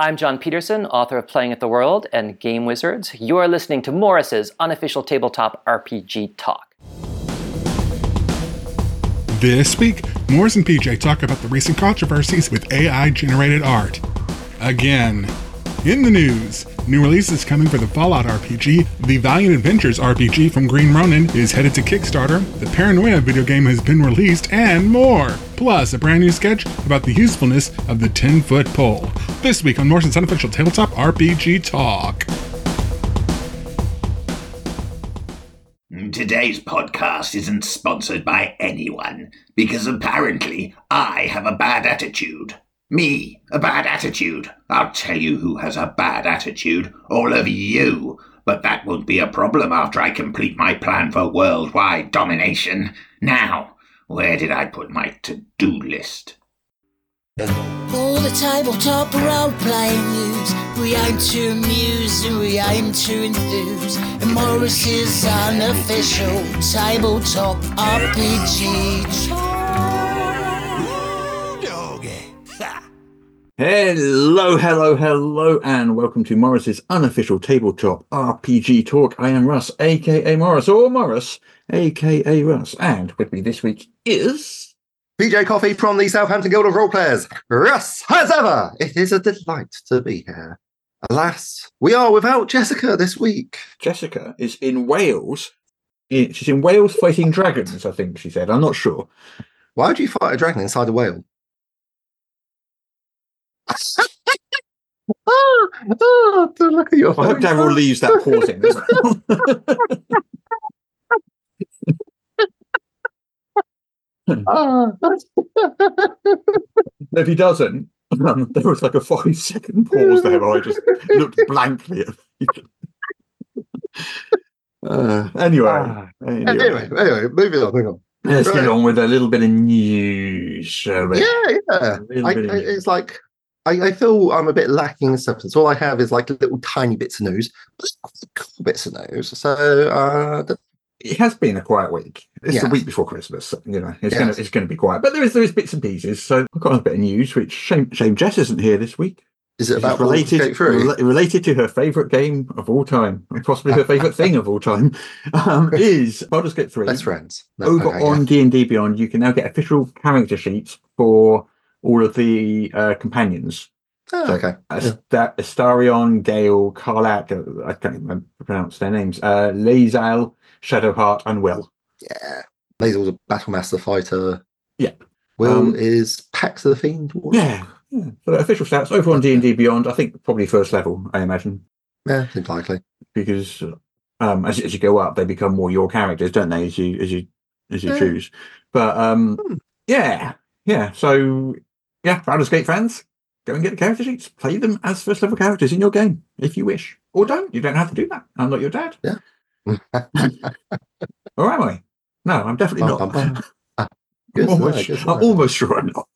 I'm Jon Peterson, author of Playing at the World and Game Wizards. You are listening to Morrus's unofficial tabletop RPG talk. This week, Morrus and PJ talk about the recent controversies with AI generated art. Again. In the news, new releases coming for the Fallout RPG, the Valiant Adventures RPG from Green Ronin is headed to Kickstarter, the Paranoia video game has been released, and more! Plus, a brand new sketch about the usefulness of the 10 foot pole. This week on Morrus's unofficial tabletop RPG talk. Today's podcast isn't sponsored by anyone because apparently I have a bad attitude. Me, a bad attitude. I'll tell you who has a bad attitude. All of you. But that won't be a problem after I complete my plan for worldwide domination. Now, where did I put my to do list? All the tabletop role playing news. We aim to amuse and we aim to enthuse. And Morrus's unofficial tabletop RPG. Hello, hello, hello, and welcome to Morrus's unofficial tabletop RPG talk. I am Russ, aka Morrus, or Morrus, aka Russ, and with me this week is PJ Coffey from the Southampton Guild of Role Players. Russ, as ever, it is a delight to be here. Alas, we are without Jessica this week. Jessica. Is in Wales. She's in Wales fighting dragons. I think she said. I'm not sure. Why would you fight a dragon inside a whale? Oh, oh, look at your I hope Daryl leaves that pause in. as. Ah. if he doesn't, um, there was like a five second pause there where I just looked blankly at. Uh, anyway, Ah. anyway, anyway, anyway, moving on, moving on. let's get on with a little bit of news, shall we? Yeah, yeah. I, I- news. it's like I, I feel I'm a bit lacking in substance. All I have is like little tiny bits of news, cool bits of news. So uh, it has been a quiet week. It's the week before Christmas, so, you know. It's Yes. gonna it's gonna be quiet, but there is there is bits and pieces. So I've got a bit of news. Which shame shame Jess isn't here this week. is it about related related related to her favourite game of all time, possibly her favourite thing of all time, um, is Baldur's Gate three. Best friends. No, Over okay, on. D and D Beyond, you can now get official character sheets for all of the uh, companions. Oh, So, okay. Ast- Astarion, Gale, Karlach, uh, I can't even pronounce their names. Uh, Lae'zel, Shadowheart, and Wyll. Yeah. Lae'zel's a battle master fighter. Yeah. Wyll Um, is Pact of the Fiend. Yeah, yeah. So official stats over on D and D Beyond. I think probably first level. I imagine Yeah, seems likely. because um, as, as you go up, they become more your characters, don't they? As you as you as you Yeah. choose. But um, Hmm. yeah, yeah. So yeah, Baldur's Gate fans, go and get the character sheets. Play them as first level characters in your game if you wish, or don't. You don't have to do that. I'm not your dad. Yeah. or am I? No, I'm definitely Um, not. um, ah, good I'm, almost, to I'm almost sure I'm not.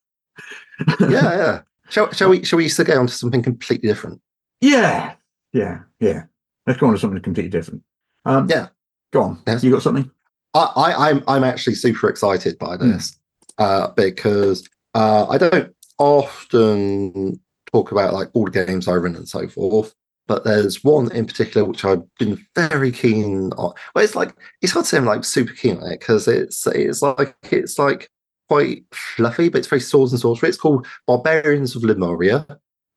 yeah, yeah. Shall, shall we shall we still get on to something completely different? Yeah, yeah, yeah. Let's go on to something completely different. Um, Yeah. Go on. Yes. You got something? I, I I'm I'm actually super excited by this uh, because uh, I don't often talk about like all the games I run and so forth. But there's one in particular which I've been very keen on. Well, it's like it's hard to say I'm like super keen on it because it's it's like it's like quite fluffy, but it's very swords and sorcery. It's called Barbarians of Lemuria.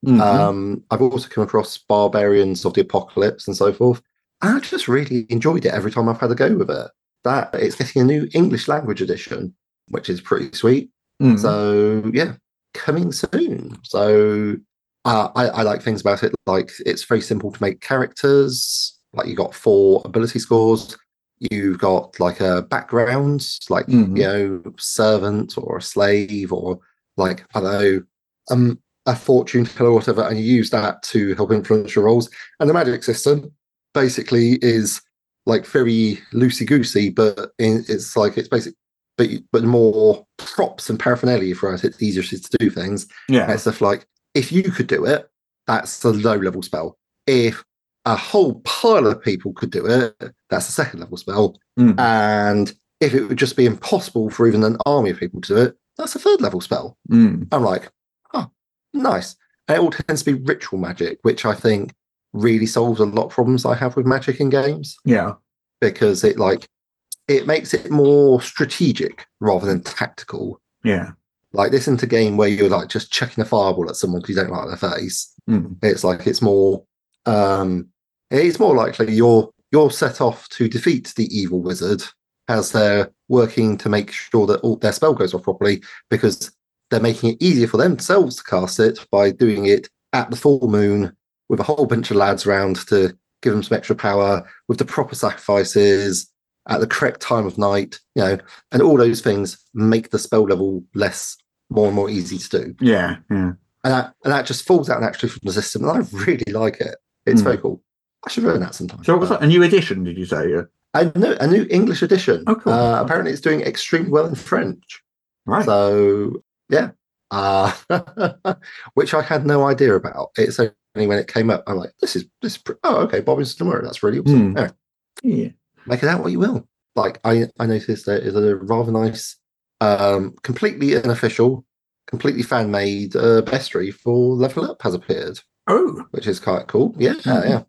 Mhm. Um, I've also come across Barbarians of the Apocalypse and so forth. And I just really enjoyed it every time I've had a go with it. That it's getting a new English language edition, which is pretty sweet. Mhm. So yeah, coming soon. So uh, I, I like things about it. Like it's very simple to make characters. Like you got four ability scores. You've got like a background, like Mhm. you know, servant or a slave or like I don't know, um, a fortune teller or whatever, and you use that to help influence your roles. And the magic system basically is like very loosey goosey, but in, it's like it's basic, but but more props and paraphernalia for us. It's easier to do things. yeah. And stuff like if you could do it, that's a low level spell. If a whole pile of people could do it, that's a second level spell. Mhm. And if it would just be impossible for even an army of people to do it, that's a third level spell. Mm. I'm like, oh, nice. And it all tends to be ritual magic, which I think really solves a lot of problems I have with magic in games Yeah. because it like it makes it more strategic rather than tactical. Yeah. Like this isn't a game where you're like just chucking a fireball at someone because you don't like their face. Mm. It's like it's more um it's more likely you're you're set off to defeat the evil wizard as they're working to make sure that all their spell goes off properly because they're making it easier for themselves to cast it by doing it at the full moon with a whole bunch of lads around to give them some extra power with the proper sacrifices at the correct time of night, you know, and all those things make the spell level less more and more easy to do Yeah. Yeah. and that and that just falls out naturally from the system. And I really like it. It's Hmm. very cool. I should learn that sometime. So was that? A new edition, did you say? Uh, A new, a new English edition. Oh, cool. Uh, apparently, it's doing extremely well in French. right. So yeah, uh, which I had no idea about. It's only when it came up, I'm like, this is this. Is, oh, okay, Bob is tomorrow. That's really awesome. Hmm. Anyway, yeah. Make it out what you will. Like I, I noticed there is a rather nice, um, completely unofficial, completely fan made uh, bestiary for Level Up has appeared Oh. which is quite cool. Yeah, Mhm. yeah.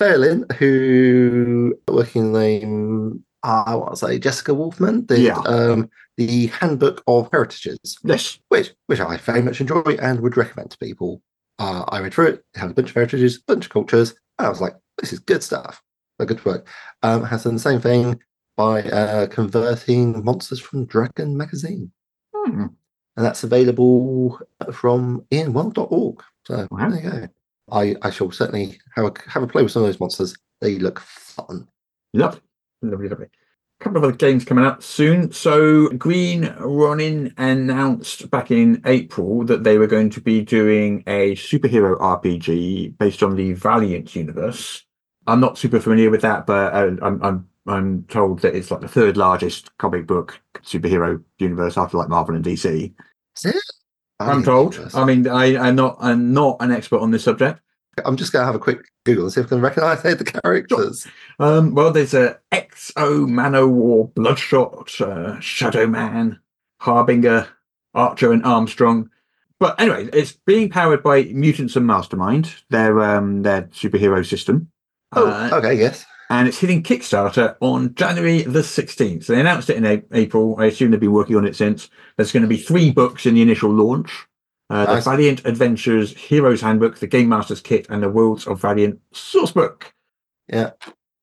Faolyn, who working name, I want to say Jessica Wolfman, did Yeah. um, the Handbook of Heritages, Yes. which which I very much enjoy and would recommend to people. Uh, I read through it. It had a bunch of heritages, a bunch of cultures. And I was like, this is good stuff. Good work. Um, has done the same thing by uh, converting monsters from Dragon magazine, Hmm. and that's available from ENWorld.org. So Wow. there you go. I, I shall certainly have a have a play with some of those monsters. They look fun. Lovely. Lovely, lovely. A couple of other games coming out soon. So Green Ronin announced back in April that they were going to be doing a superhero RPG based on the Valiant universe. I'm not super familiar with that, but uh, I'm I'm I'm told that it's like the third largest comic book superhero universe after like Marvel and DC. Is it? I'm told. I mean, I, I'm not I'm not an expert on this subject. I'm just going to have a quick Google and see if I can recognize the characters. Um, well, there's a X-O Manowar Bloodshot, uh, Shadow Man, Harbinger, Archer, and Armstrong. But anyway, it's being powered by Mutants and Mastermind, their um, their superhero system. Oh, Uh, okay, yes. and it's hitting Kickstarter on January the 16th. So they announced it in A- April. I assume they've been working on it since. There's going to be three books in the initial launch. Uh, Nice. The Valiant Adventures Heroes Handbook, the Game Master's Kit, and the Worlds of Valiant Sourcebook. Yeah.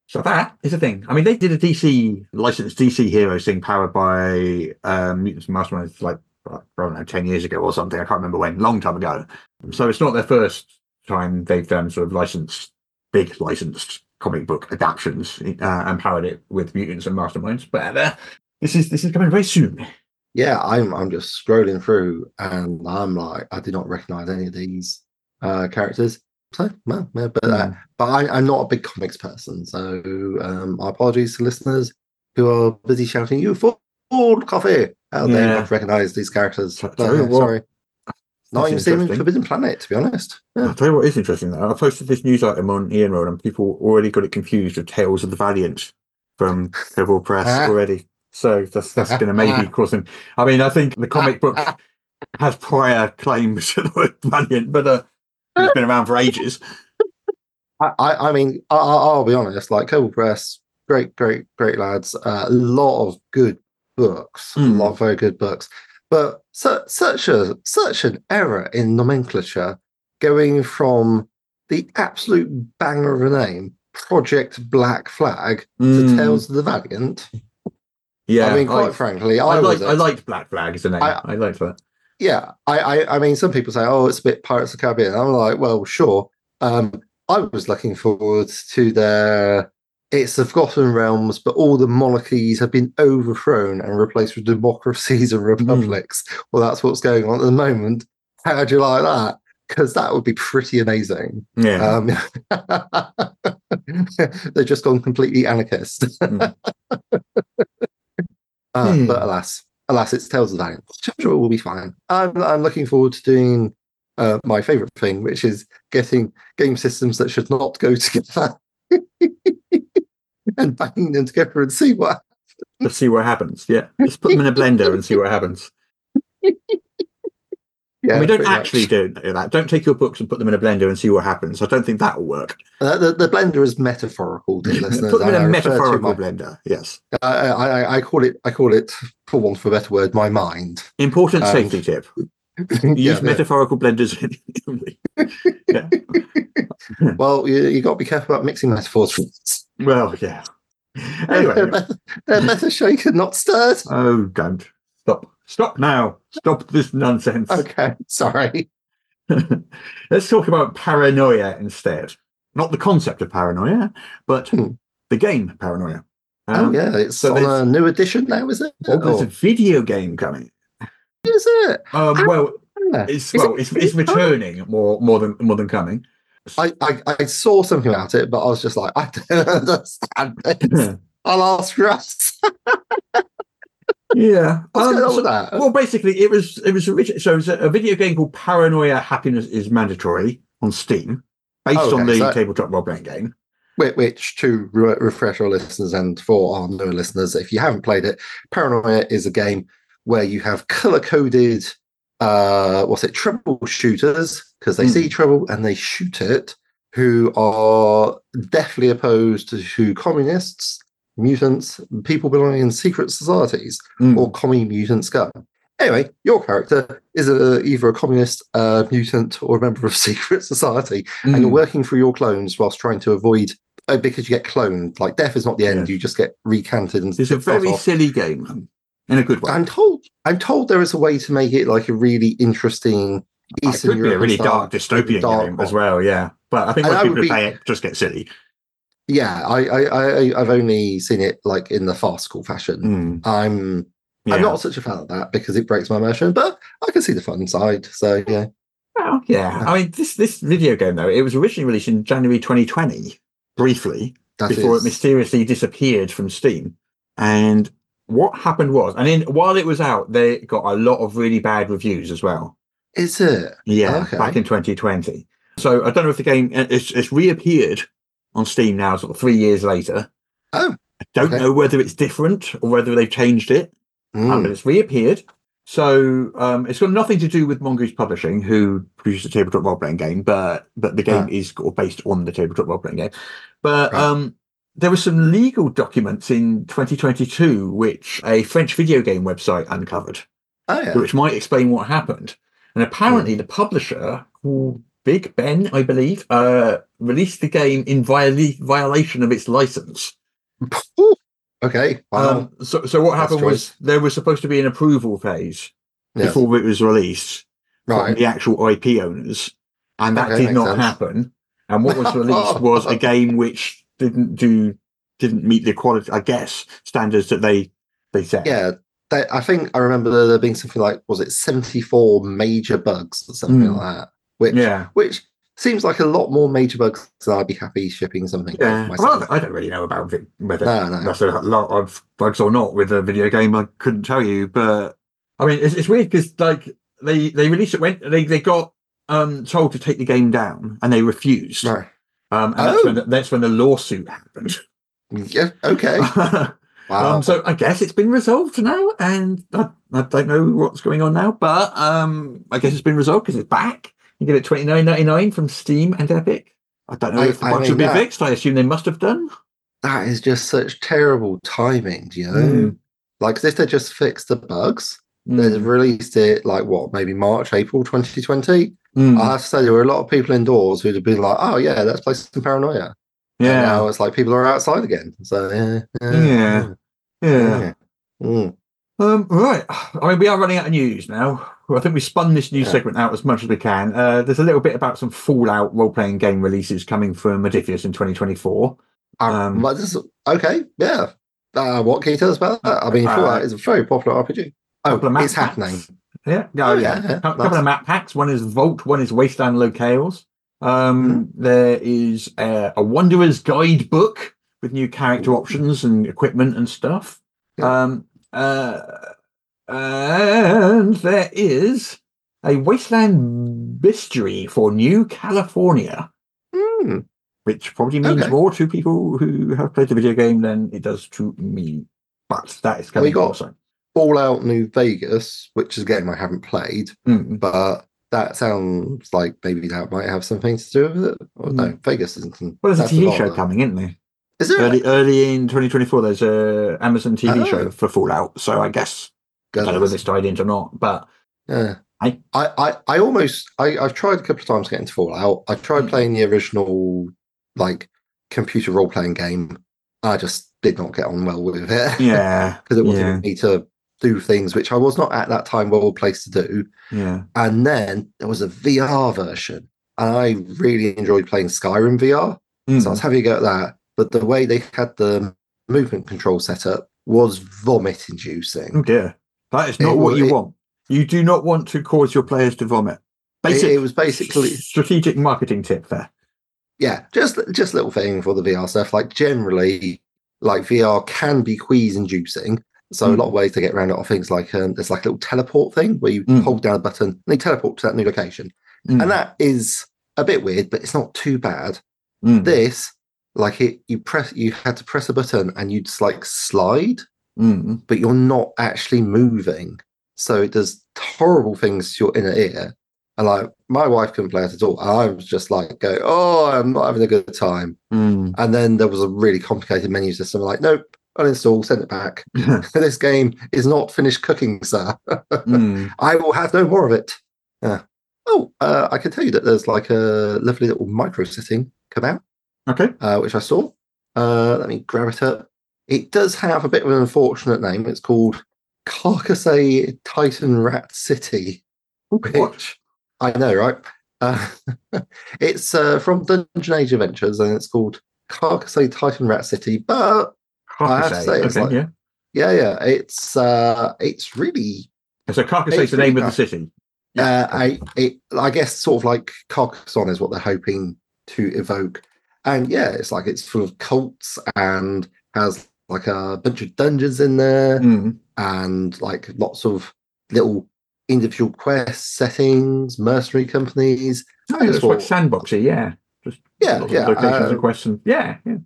So that is a thing. I mean, they did a DC licensed DC Heroes thing powered by um, Mutants and Masterminds like I don't know, ten years ago or something. I can't remember when. Long time ago. So it's not their first time they've done sort of licensed, big licensed comic book adaptions uh, and powered it with Mutants and Masterminds. But uh, this is this is coming very soon. Yeah, I'm I'm just scrolling through and I'm like, I did not recognize any of these uh, characters. So, well, yeah, but uh, but I, I'm not a big comics person, so um, my apologies to listeners who are busy shouting, "You fool, coffee!" out there, Yeah. not recognize these characters. Tell- So, tell you sorry, not even seen. Forbidden Planet, to be honest. Yeah. I'll tell you what is interesting though. I posted this news item on EN World and people already got it confused with Tales of the Valiant from Kobold Press Ah. already. So that's that's going to maybe cause them. I mean, I think the comic book has prior claims to the word Valiant, but uh, it's been around for ages. I, I mean, I, I'll be honest. Like Kobold Press, great, great, great lads. Uh, a lot of good books, a Mm. lot of very good books. But su- such a such an error in nomenclature, going from the absolute banger of a name, Project Black Flag, to Mm, Tales of the Valiant. yeah, I mean, quite frankly, I, I, like I liked Black Flag as a name. I, I- liked that. yeah, I, I, I mean, some people say, "Oh, it's a bit Pirates of the Caribbean." I'm like, well, sure. Um, I was looking forward to their. It's the Forgotten Realms, but all the monarchies have been overthrown and replaced with democracies and republics. Well, that's what's going on at the moment. How do you like that? Because that would be pretty amazing. Yeah, Um, they've just gone completely anarchist. Mm. Uh, Hmm. But alas, alas, it's Tales of the Valiant. I'm sure it will be fine. I'm, I'm looking forward to doing uh, my favourite thing, which is getting game systems that should not go together and banging them together and see what. let's see what happens. Yeah, let's put them in a blender and see what happens. Yeah, we don't pretty much. actually do that. Don't take your books and put them in a blender and see what happens. I don't think that will work. Uh, the, the blender is metaphorical, dear listeners. put them in I a to metaphorical blender. Yes. I, I, I- I call it, I call it, for want of a better word, my mind. Important Um, safety tip. Use but- metaphorical blenders. yeah. well, you, you got to be careful about mixing metaphors. Well, yeah. Anyway. better, they're better shaken, not stirred. Oh, don't. Stop. Stop now. Stop this nonsense. Okay, sorry. Let's talk about paranoia instead. Not the concept of paranoia, but Hmm. the game paranoia. oh Um, yeah, it's so on a new edition now, is it? well, there's a video game coming. is it? Um, well, it's well, it- it's, it's returning more more than more than coming. I, I, I saw something about it, but I was just like, I don't understand this. I'll ask Russ. yeah. What's Um, going on with that? well, basically, it was it was origi- so it was a, video game called Paranoia Happiness is Mandatory on Steam, based Oh, on the so- tabletop role playing game. Which, which to re- refresh our listeners and for our newer listeners, if you haven't played it, Paranoia is a game where you have color coded, uh, what's it, troubleshooters, because they Hmm. see trouble and they shoot it, who are deathly opposed to, communists, mutants, people belonging in secret societies, Mm. or commie mutant scum. Anyway, your character is a, either a communist, uh, mutant, or a member of secret society and you're Mm. working through your clones whilst trying to avoid uh, because you get cloned. Like death is not the end; you just get recanted and It's a very off. silly game, in a good way. I'm told. I'm told there is a way to make it like a really interesting it Eastern could be a really dark dystopian dark game as well, yeah. But I think most people be- play it just get silly. Yeah, I, I, I, I've only seen it like in the farcical fashion. Mm, I'm, yeah. I'm not such a fan of that because it breaks my immersion, but I can see the fun side. So yeah, Well, yeah. I mean, this this video game though, it was originally released in January 2020, briefly that before is- it mysteriously disappeared from Steam. And what happened was, and in, while it was out, they got a lot of really bad reviews as well. is it? Yeah, Okay. back in 2020. So I don't know if the game uh, it's, it's reappeared on Steam now, sort of three years later. Oh, I don't okay. know whether it's different or whether they've changed it. um, Mm. but it's reappeared. So um, it's got nothing to do with Mongoose Publishing, who produced a tabletop role playing game, but but the game Ah. is based on the tabletop role playing game. But Right. um, there were some legal documents in 2022 which a French video game website uncovered, oh yeah. which might explain what happened. And apparently, Hmm. the publisher, called Big Ben, I believe, uh, released the game in viola- violation of its license. Ooh, okay. Wow. Um, so, so what happened was there was supposed to be an approval phase Yes. before it was released from the actual IP owners, and that Okay, did not sense. happen. And what was released was a game which didn't do didn't meet the quality, I guess, standards that they they set. Yeah, they, I think I remember there being something like was it seventy four major bugs or something Mm. like that, which yeah, which seems like a lot more major bugs than I'd be happy shipping something. yeah. myself. Well, I don't really know about it, whether No, no. that's a lot of bugs or not with a video game. I couldn't tell you, but I mean, it's, it's weird because like they they released it when they they got um told to take the game down and they refused. No. Um, and that's, Oh. when the, that's when the lawsuit happened. Yeah. Okay. Wow. um, so I guess it's been resolved now, and I, I don't know what's going on now, but um, I guess it's been resolved because it's back. You get it twenty nine ninety nine from Steam and Epic. I don't know I- if the bugs mean, have that- fixed. I assume they must have done. that is just such terrible timing. do You know, Mm. like if they just fixed the bugs. They've Mm. released it like what, maybe March, April, twenty twenty. Mm. I have to say there were a lot of people indoors who'd have been like, "Oh yeah, let's play some Paranoia." And yeah, now it's like people are outside again. So yeah. Yeah. yeah. yeah. Mm. Um, right. I mean, we are running out of news now. I think we spun this news Yeah. segment out as much as we can. Uh, there's a little bit about some Fallout role playing game releases coming from Modiphius in 2024. Um, Um, but this is, okay, yeah. Uh, what can you tell us about that? I mean, Uh, Fallout is a very popular RPG. Oh, it's happening. Yeah, Oh, oh, yeah, A couple nice. of map packs. One is Vault, one is Wasteland Locales. Um, Mm-hmm. there is a, a Wanderer's Guidebook with new character options and equipment and stuff. Yeah. Um, uh, and there is a Wasteland Mystery for New California, Hmm. which probably means Okay. more to people who have played the video game than it does to me. But that is coming We got- also. Fallout New Vegas, which is a game I haven't played, Mm. but that sounds like maybe that might have something to do with it. Or no, Vegas isn't. Well, there's a TV show coming, isn't there? Is there? Early, early in 2024, there's a Amazon TV Oh. show for Fallout. So I guess I don't know whether Goodness. it's tied into or not, but Yeah. I- I, I, I almost I, I've tried a couple of times getting to Fallout. I tried Mm. playing the original like computer role playing game. I just did not get on well with it. yeah, Because it wanted yeah, me to do things which I was not at that time well placed to do. yeah. And then there was a VR version. And I really enjoyed playing Skyrim VR. Mm. So I was having a go at that. But the way they had the movement control set up was vomit inducing. Oh dear, that is not It what you it- want. You do not want to cause your players to vomit. It, Basic, it was basically strategic marketing tip there. yeah, just just little thing for the VR stuff. Like generally, like VR can be quease inducing. So a lot of ways to get around it are things like um, there's like a little teleport thing where you Mm. hold down a button and they teleport to that new location, Mm, and that is a bit weird, but it's not too bad. mm, This, like it, you press, you had to press a button and you'd like slide, mm. but you're not actually moving. So it does horrible things to your inner ear. And like my wife couldn't play it at all. And I was just like, go, oh, I'm not having a good time. Mm. And then there was a really complicated menu system. Like, nope, uninstall, send it back. this game is not finished cooking, sir. mm. I will have no more of it. Yeah. Oh, uh, I can tell you that there's like a lovely little micro setting come out, Okay. uh, which I saw. Uh, let me grab it up. It does have a bit of an unfortunate name. It's called Carcassay Titan Rat City, What? which I know, right? Uh, it's uh, from Dungeon Age Adventures, and it's called Carcassay Titan Rat City. But I have to say, it's okay, like- yeah. yeah, yeah, it's uh, it's really So Carcassay is the name of really the city. Uh, I, it, I guess sort of like Carcassonne is what they're hoping to evoke, and yeah, it's like it's full of cults and has like a bunch of dungeons in there, Mm. and like lots of little individual quest settings, mercenary companies. Oh, it's like sandboxy, yeah. Just Yeah, of yeah. locations uh, and questions. Yeah, yeah.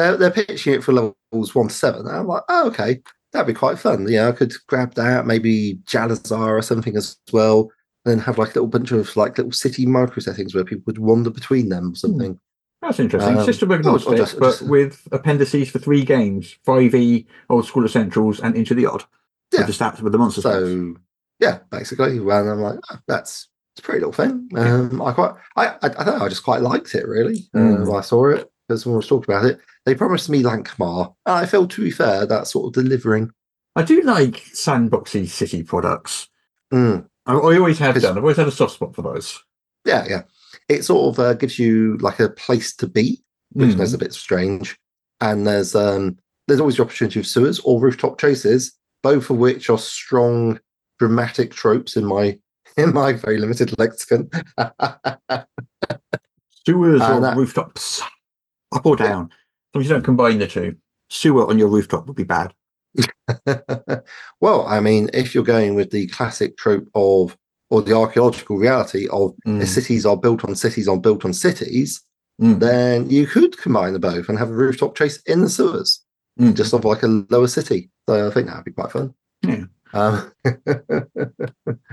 They're, they're pitching it for levels one to seven. And I'm like, oh, okay, that'd be quite fun. You know, I could grab that, maybe Jalazar or something as well, and then have like a little bunch of like little city micro settings where people would wander between them or something. That's interesting. Um, System oh, agnostic, just- but just- with appendices for three games: Five E, Old School Essentials, and Into the Odd. Yeah. With the stats with the monster stats. So yeah, basically, and I'm like, oh, that's it's a pretty little thing. Um, I quite, I, I, I don't know, I just quite liked it really Mm. when I saw it because someone was talking about it. They promised me Lankhmar, and I feel, to be fair, that's sort of delivering. I do like sandboxy city products. Mm. I, I always have done. I've always had a soft spot for those. Yeah, yeah. It sort of uh, gives you like a place to be, which Mm. is a bit strange. And there's um there's always the opportunity of sewers or rooftop chases, both of which are strong dramatic tropes in my in my very limited lexicon. Sewers Uh, or that- rooftops, up or down. As long as you don't combine the two. Sewer on your rooftop would be bad. well, I mean, if you're going with the classic trope of or the archaeological reality of Mm. the cities are built on cities on built on cities, Mm. then you could combine the both and have a rooftop chase in the sewers. Mm. just of like a lower city. So I think that'd be quite fun. Yeah. Um,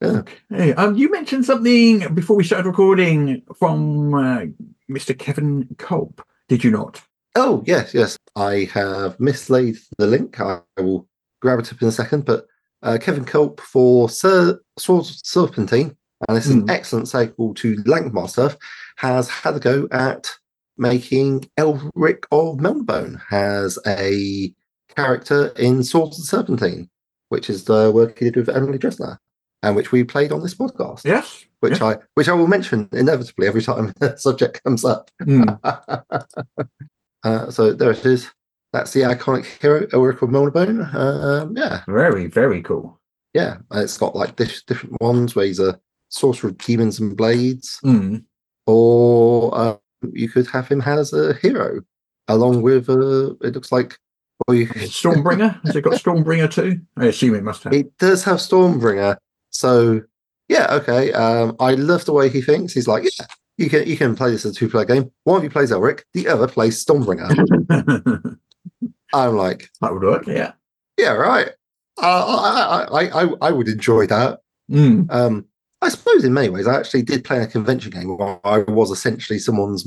Hey, um, you mentioned something before we started recording from uh, Mr. Kevin Kulp, did you not? oh yes, yes. I have mislaid the link. I will grab it up in a second. But uh, Kevin Kulp for Sir Sword Serpentine, and this is an Mm. excellent sequel to Lankhmar stuff, has had a go at making Elric of Melniboné has a character in Swords and Serpentine, which is the work he did with Emily Dresner, and which we played on this podcast. Yes. which I which I will mention inevitably every time the subject comes up. Mm. uh, so there it is. That's the iconic hero, Elric of. Um, yeah, Very, very cool. yeah. And It's got like different ones where he's a sorcerer of demons and blades, Mm. or uh, you could have him as a hero, along with uh, it looks like. Well, you, Stormbringer? Has it got Stormbringer too? I assume it must have. It does have Stormbringer. So yeah, okay. Um, I love the way he thinks. He's like, yeah, you can you can play this as a two player game. One of you plays Elric, the other plays Stormbringer. I'm like, that would work, yeah. yeah, right. Uh, I, I I I I would enjoy that. Mm. Um, I suppose in many ways, I actually did play a convention game where I was essentially someone's,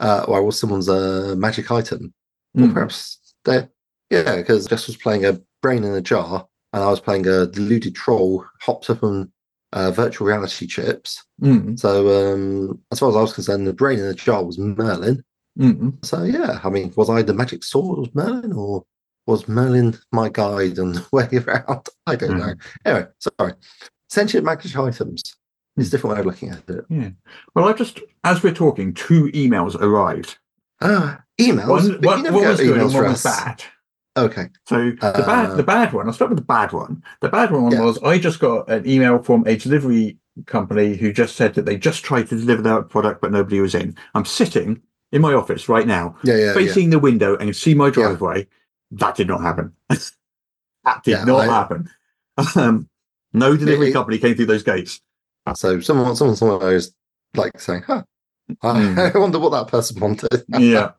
uh, or I was someone's uh, magic item. Or Mm. perhaps they, yeah, because Jess was playing a brain in a jar, and I was playing a deluded troll hopped up on uh, virtual reality chips. Mm. So, um, as far as I was concerned, the brain in the jar was Merlin. Mm. So, yeah, I mean, was I the magic sword of Merlin, or was Merlin my guide and way around? I don't know. Anyway, sorry. Sentient magic items is a different way of looking at it. Yeah. Well, I just, as we're talking, two emails arrived. Ah, emails. One, one, one was good and one was bad. Okay. So the Uh, bad, the bad one. I'll start with the bad one. The bad one Yeah. was I just got an email from a delivery company who just said that they just tried to deliver their product, but nobody was in. I'm sitting in my office right now, Yeah, yeah, facing the window and see my driveway. That did not happen. that did not I- happen. Um, no delivery it- company came through those gates. So someone, someone, someone was like saying, "Huh, Hmm. I wonder what that person wanted." yeah.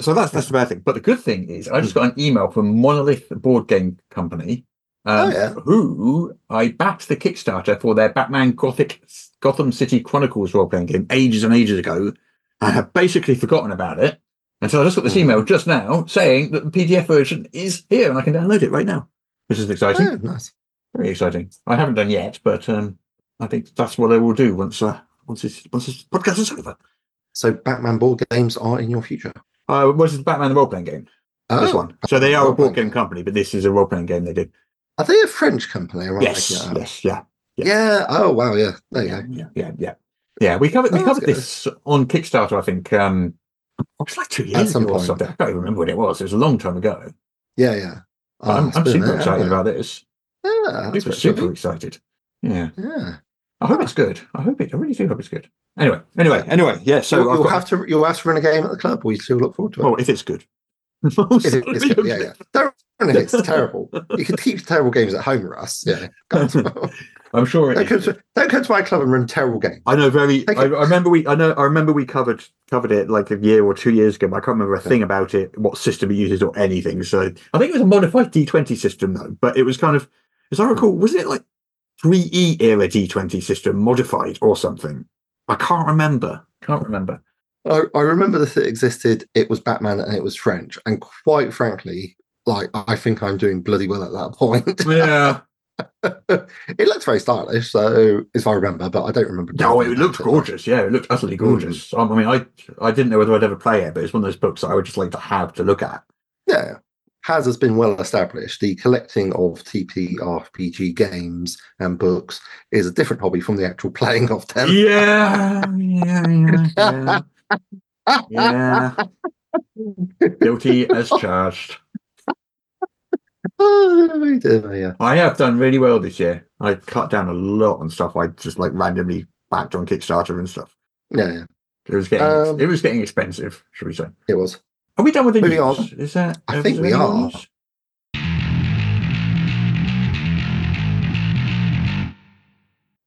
So that's that's the bad thing. But the good thing is, I just got an email from Monolith Board Game Company, um, Oh, yeah. who I backed the Kickstarter for their Batman Gothic Gotham City Chronicles role playing game ages and ages ago. I have basically forgotten about it. And so I just got this Hmm. email just now saying that the PDF version is here and I can download it right now, which is exciting. Oh, nice. Very exciting. I haven't done yet, but um, I think that's what I will do once uh, once this once this podcast is over. So Batman board games are in your future. Uh, what is the Batman the role playing game? this one. So they are a board game company, but this is a role playing game they did. Are they a French company? I yes, making it up? yes, yeah, Yeah. Oh wow. Yeah. There you yeah, go. yeah, yeah, yeah. Yeah, we covered we Oh, that's covered this on Kickstarter. I think um, it was like two years ago or something. I can't even remember when it was. It was a long time ago. Yeah. Yeah. Oh, I'm, I'm super there, excited about this. Yeah. Super, super excited. Yeah, Yeah. I hope it's good. I hope it. I really do hope it's good. Anyway, anyway, anyway. Yeah. So you'll, you'll have to you'll have to run a game at the club. We still look forward to it. well, if it's good. If it- it's good, yeah, yeah. Don't run it, it's terrible. You can keep terrible games at home, Russ. Yeah. I'm sure it come is. to, don't come to my club and run terrible games. I know very. I. I remember we. I know. I remember we covered covered it like a year or two years ago. But I can't remember a thing about it, what system it uses, or anything. So I think it was a modified D20 system though. But it was kind of, as I recall, wasn't it like 3E era D20 system modified or something? I can't remember. Can't remember. I, I remember that it existed. It was Batman and it was French. And quite frankly, like I think I'm doing bloody well at that point. Yeah. it looks very stylish, so if I remember, but I don't remember. No, it looked gorgeous. Yeah, it looked utterly gorgeous. Um, I mean, I I didn't know whether I'd ever play it, but it's one of those books that I would just like to have to look at. Yeah. Has has been well established. The collecting of TTRPG games and books is a different hobby from the actual playing of them. Yeah, yeah, yeah, yeah. yeah. Guilty as charged. Oh, yeah. I have done really well this year. I cut down a lot on stuff I just like randomly backed on Kickstarter and stuff. Yeah, yeah, It was getting Um, it was getting expensive, should we say? it was. Are we done with the moving news? on. Is that? I think we are. news?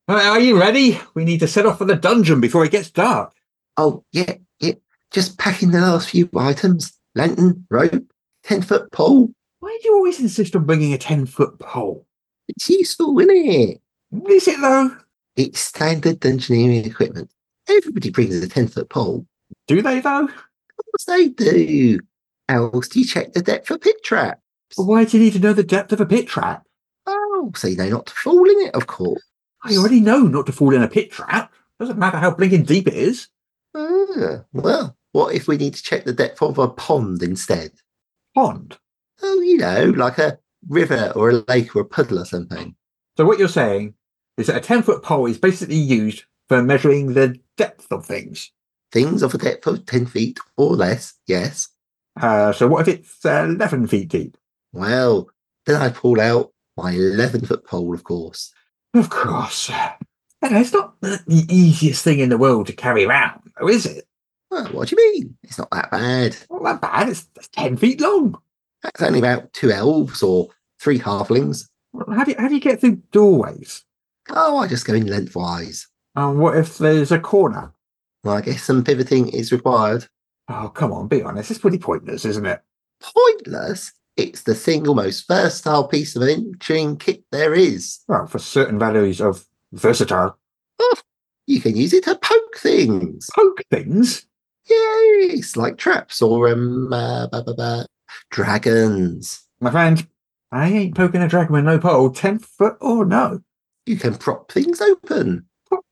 Are you ready? We need to set off for the dungeon before it gets dark. Oh, yeah, yeah. Just packing the last few items lantern, rope, 10 foot pole. Why do you always insist on bringing a ten foot pole? It's useful, isn't it? Is it though? It's standard dungeoneering equipment. Everybody brings a 10 foot pole. Do they though? Of course they do. How else do you check the depth of pit traps? Well, why do you need to know the depth of a pit trap? Oh, so you know not to fall in it, of course. I already know not to fall in a pit trap. Doesn't matter how blinking deep it is. Ah, well, what if we need to check the depth of a pond instead? Pond. Oh, you know, like a river or a lake or a puddle or something. So what you're saying is that a 10 foot pole is basically used for measuring the depth of things. Things of a depth of 10 feet or less, yes. Uh, so what if it's uh, 11 feet deep? Well, then I pull out my 11 foot pole, of course. Of course. Know, it's not the easiest thing in the world to carry around, though, is it? Well, what do you mean? It's not that bad. Not that bad. It's, it's 10 feet long. That's only about two elves or three halflings. How do you, how do you get through doorways? Oh, I just go in lengthwise. And what if there's a corner? Well, I guess some pivoting is required. Oh, come on, be honest. It's pretty pointless, isn't it? Pointless. It's the single most versatile piece of entering kit there is. Well, for certain values of versatile. Oh, you can use it to poke things. Poke things. Yes, like traps or um, uh, blah, blah, blah, dragons. My friend, I ain't poking a dragon with no pole, 10 foot or no. You can prop things open,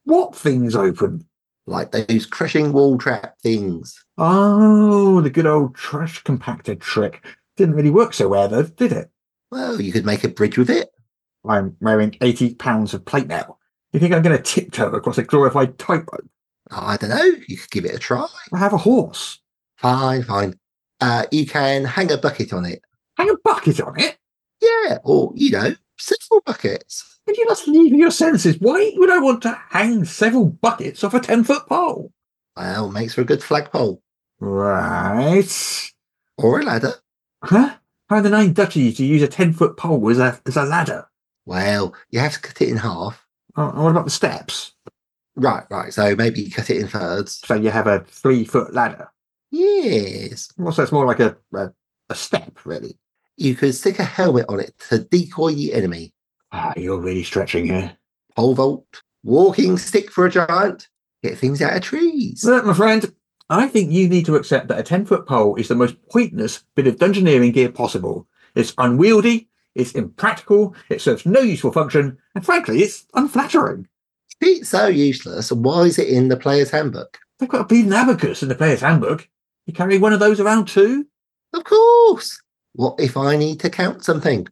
what things open? Like those crushing wall trap things. Oh, the good old trash compactor trick. Didn't really work so well, though, did it? Well, you could make a bridge with it. I'm wearing 80 pounds of plate now. You think I'm going to tiptoe across a glorified tightrope? I don't know. You could give it a try. I have a horse. Fine, fine. Uh, you can hang a bucket on it. Hang a bucket on it? Yeah, or you know, several buckets. Would you just leave your senses? Why would I want to hang several buckets off a 10 foot pole? Well, makes for a good flagpole Right. or a ladder. Huh? How the nine duchies to use a 10 foot pole as a, as a ladder? Well, you have to cut it in half. Oh, and what about the steps? Right, right. So maybe you cut it in thirds. So you have a three foot ladder. Yes. Well, so it's more like a, a, a step, really. You could stick a helmet on it to decoy the enemy. Ah, you're really stretching here. Pole vault, walking stick for a giant. Get things out of trees. Look, my friend, I think you need to accept that a 10 foot pole is the most pointless bit of dungeoneering gear possible. It's unwieldy, it's impractical, it serves no useful function, and frankly, it's unflattering. It's so useless. Why is it in the player's handbook? They've got a bleeding abacus in the player's handbook. You carry one of those around too? Of course. What if I need to count something?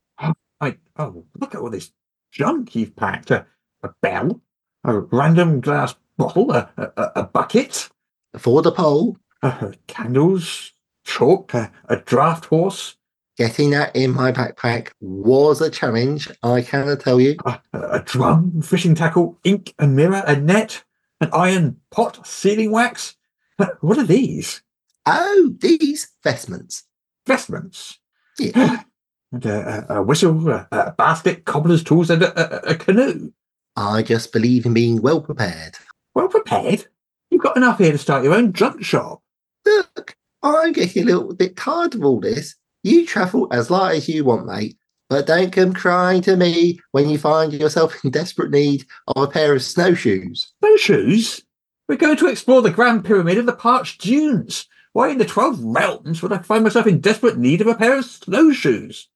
I, oh, look at all this junk you've packed. A, a bell, a random glass bottle, a, a, a bucket, For the pole, uh, candles, chalk, a, a draft horse, getting that in my backpack was a challenge, I cannot tell you. a, a drum, fishing tackle, ink and mirror, a net, an iron pot, sealing wax. Uh, What are these? Oh, these vestments. Vestments. Yeah. And a, a, a whistle, a, a basket, cobbler's tools, and a, a, a canoe. I just believe in being well prepared. Well prepared. You've got enough here to start your own junk shop. Look, I'm getting a little bit tired of all this. You travel as light as you want, mate, but don't come crying to me when you find yourself in desperate need of a pair of snowshoes. Snowshoes? We're going to explore the Grand Pyramid of the Parched Dunes. Why in the Twelve Realms would I find myself in desperate need of a pair of snowshoes?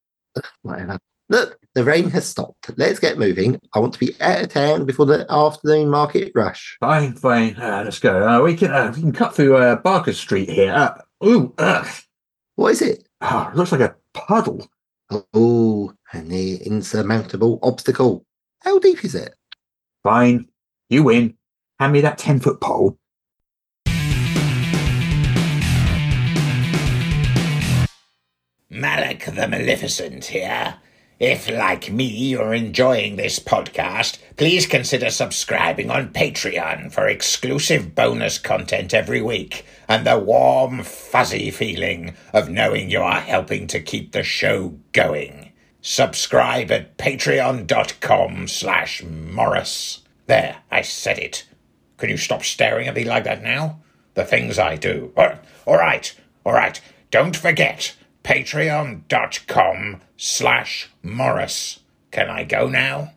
Whatever. Look, the rain has stopped. Let's get moving. I want to be out of town before the afternoon market rush. Fine, fine. Uh, let's go. Uh, we can uh, we can cut through uh, Barker Street here. Uh, ooh, ugh. What is it? Ah, looks like a puddle. Oh, an insurmountable obstacle. How deep is it? Fine, you win. Hand me that ten foot pole. Malak the Maleficent here. If, like me, you're enjoying this podcast, please consider subscribing on Patreon for exclusive bonus content every week and the warm, fuzzy feeling of knowing you are helping to keep the show going. Subscribe at patreon.com slash Morrus. There, I said it. Can you stop staring at me like that now? The things I do. All- all right, all right. Don't forget, patreon.com slash Morrus. Can I go now?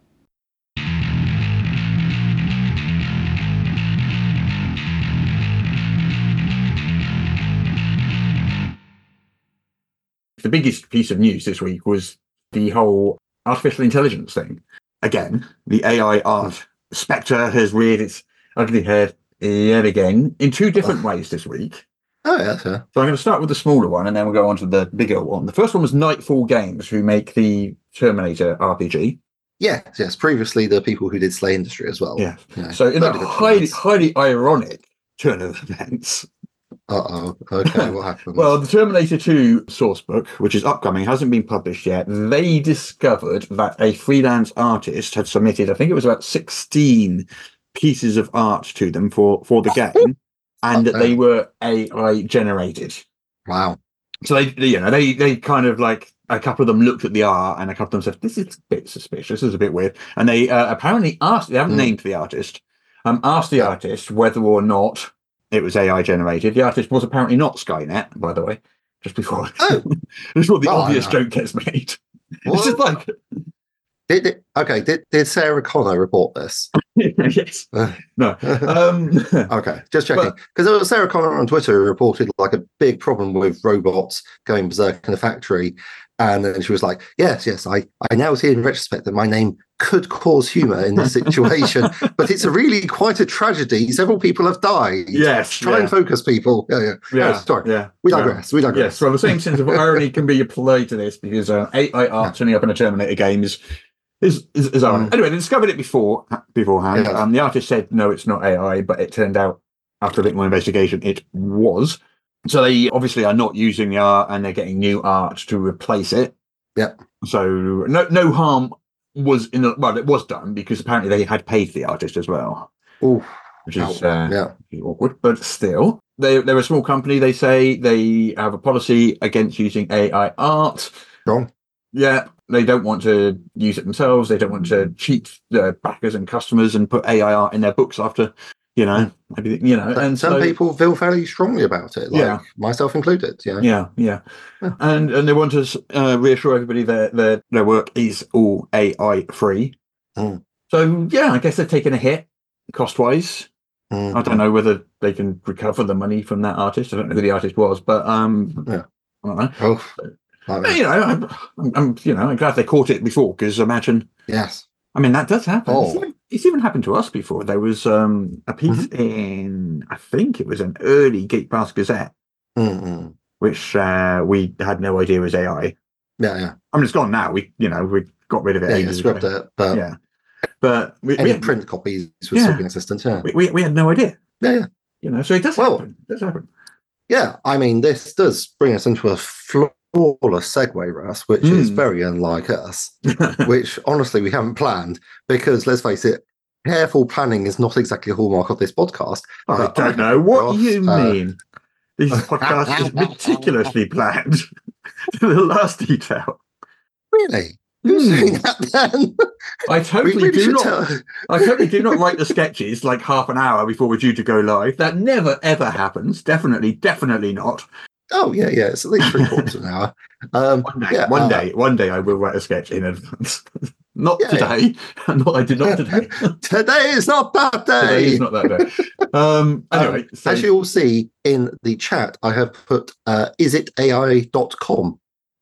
The biggest piece of news this week was the whole artificial intelligence thing. Again, the AI art spectre has reared its ugly head yet again in two different ways this week. Oh, yeah. So I'm going to start with the smaller one and then we'll go on to the bigger one. The first one was Nightfall Games, who make the Terminator RPG. Yes, yes. Previously, the people who did SLA Industry as well. Yeah. Yeah. So in a highly, highly ironic turn of events, Uh oh. Okay, what happened? well, the Terminator 2 source book, which is upcoming, hasn't been published yet. They discovered that a freelance artist had submitted, I think it was about 16 pieces of art to them for, for the game, and that they were AI generated. wow. So they, they, you know, they they kind of like a couple of them looked at the art, and a couple of them said, "This is a bit suspicious. This is a bit weird." And they uh, apparently asked. They haven't Mm. named the artist. Um, asked the artist whether or not it was AI generated. The artist was apparently not Skynet, by the way. Just before, Oh. before the Oh, obvious joke gets made. It's What? just like Did, did okay? Did did Sarah Connor report this? yes. Uh, No. Um, Okay, just checking because Sarah Connor on Twitter reported like a big problem with robots going berserk in the factory, and then she was like, "Yes, yes, I I now see in retrospect that my name could cause humour in this situation, but it's a really quite a tragedy. Several people have died. yes. Try yeah. and focus, people. Yeah, yeah. Yeah. Oh, sorry, Yeah. we Yeah. digress. We digress. Yes, well, the same sense of irony can be applied to this because uh, AI art turning up in a Terminator game is is is, is. Anyway, they discovered it before beforehand. Yes. Um, the artist said no, it's not AI, but it turned out after a bit more investigation, it was. So they obviously are not using the art, and they're getting new art to replace it. Yep. So no no harm was in the well, it was done because apparently they had paid the artist as well, Ooh, which is oh, uh, yeah. awkward, but still, they, they're a small company. They say they have a policy against using AI art. Wrong. Yeah, they don't want to use it themselves. They don't want to cheat their backers and customers and put AI art in their books after, you know, everything, you know. But and some so, people feel fairly strongly about it, like Yeah. myself included. Yeah. yeah, yeah, Yeah. and and they want to uh, reassure everybody that their their work is all AI free. Mm. So yeah, I guess they're taking a hit cost wise. Mm. I don't know whether they can recover the money from that artist. I don't know who the artist was, but um, Yeah. I don't know. Oh, like But, you know, I'm, I'm, you know, I'm glad they caught it before because imagine. yes. I mean, that does happen. Oh. It's, even, it's even happened to us before. There was um, a piece Mm-hmm. in, I think it was an early Geek Pass Gazette, Mm-mm. which uh, we had no idea was AI. Yeah, yeah. I mean, it's gone now. We, you know, we got rid of it. Yeah, ages scrubbed ago. it, but Yeah, but we, we, had, print copies was Yeah. still assistant. Yeah. we, we, we had no idea. Yeah, yeah. You know, so it does Well- happen. It does happen. Yeah, I mean, this does bring us into a flawless segue, Russ, which is Mm. very unlike us, which honestly we haven't planned because let's face it, careful planning is not exactly a hallmark of this podcast. I don't know what Ross, you uh, mean. This podcast is meticulously planned to the last detail. Really? Hmm. that then? I totally really do not. tell. I totally do not write the sketches like half an hour before we're due to go live. That never ever happens. Definitely, definitely not. Oh, yeah, yeah. It's at least three quarters of an hour. Um, One day, yeah, one uh, day, one day, I will write a sketch in advance. not Yeah, yeah. today. not I did not today. Today is not that day. today day. is not that day. Um. Anyway, so, As you'll see in the chat, I have put uh, isitai.com.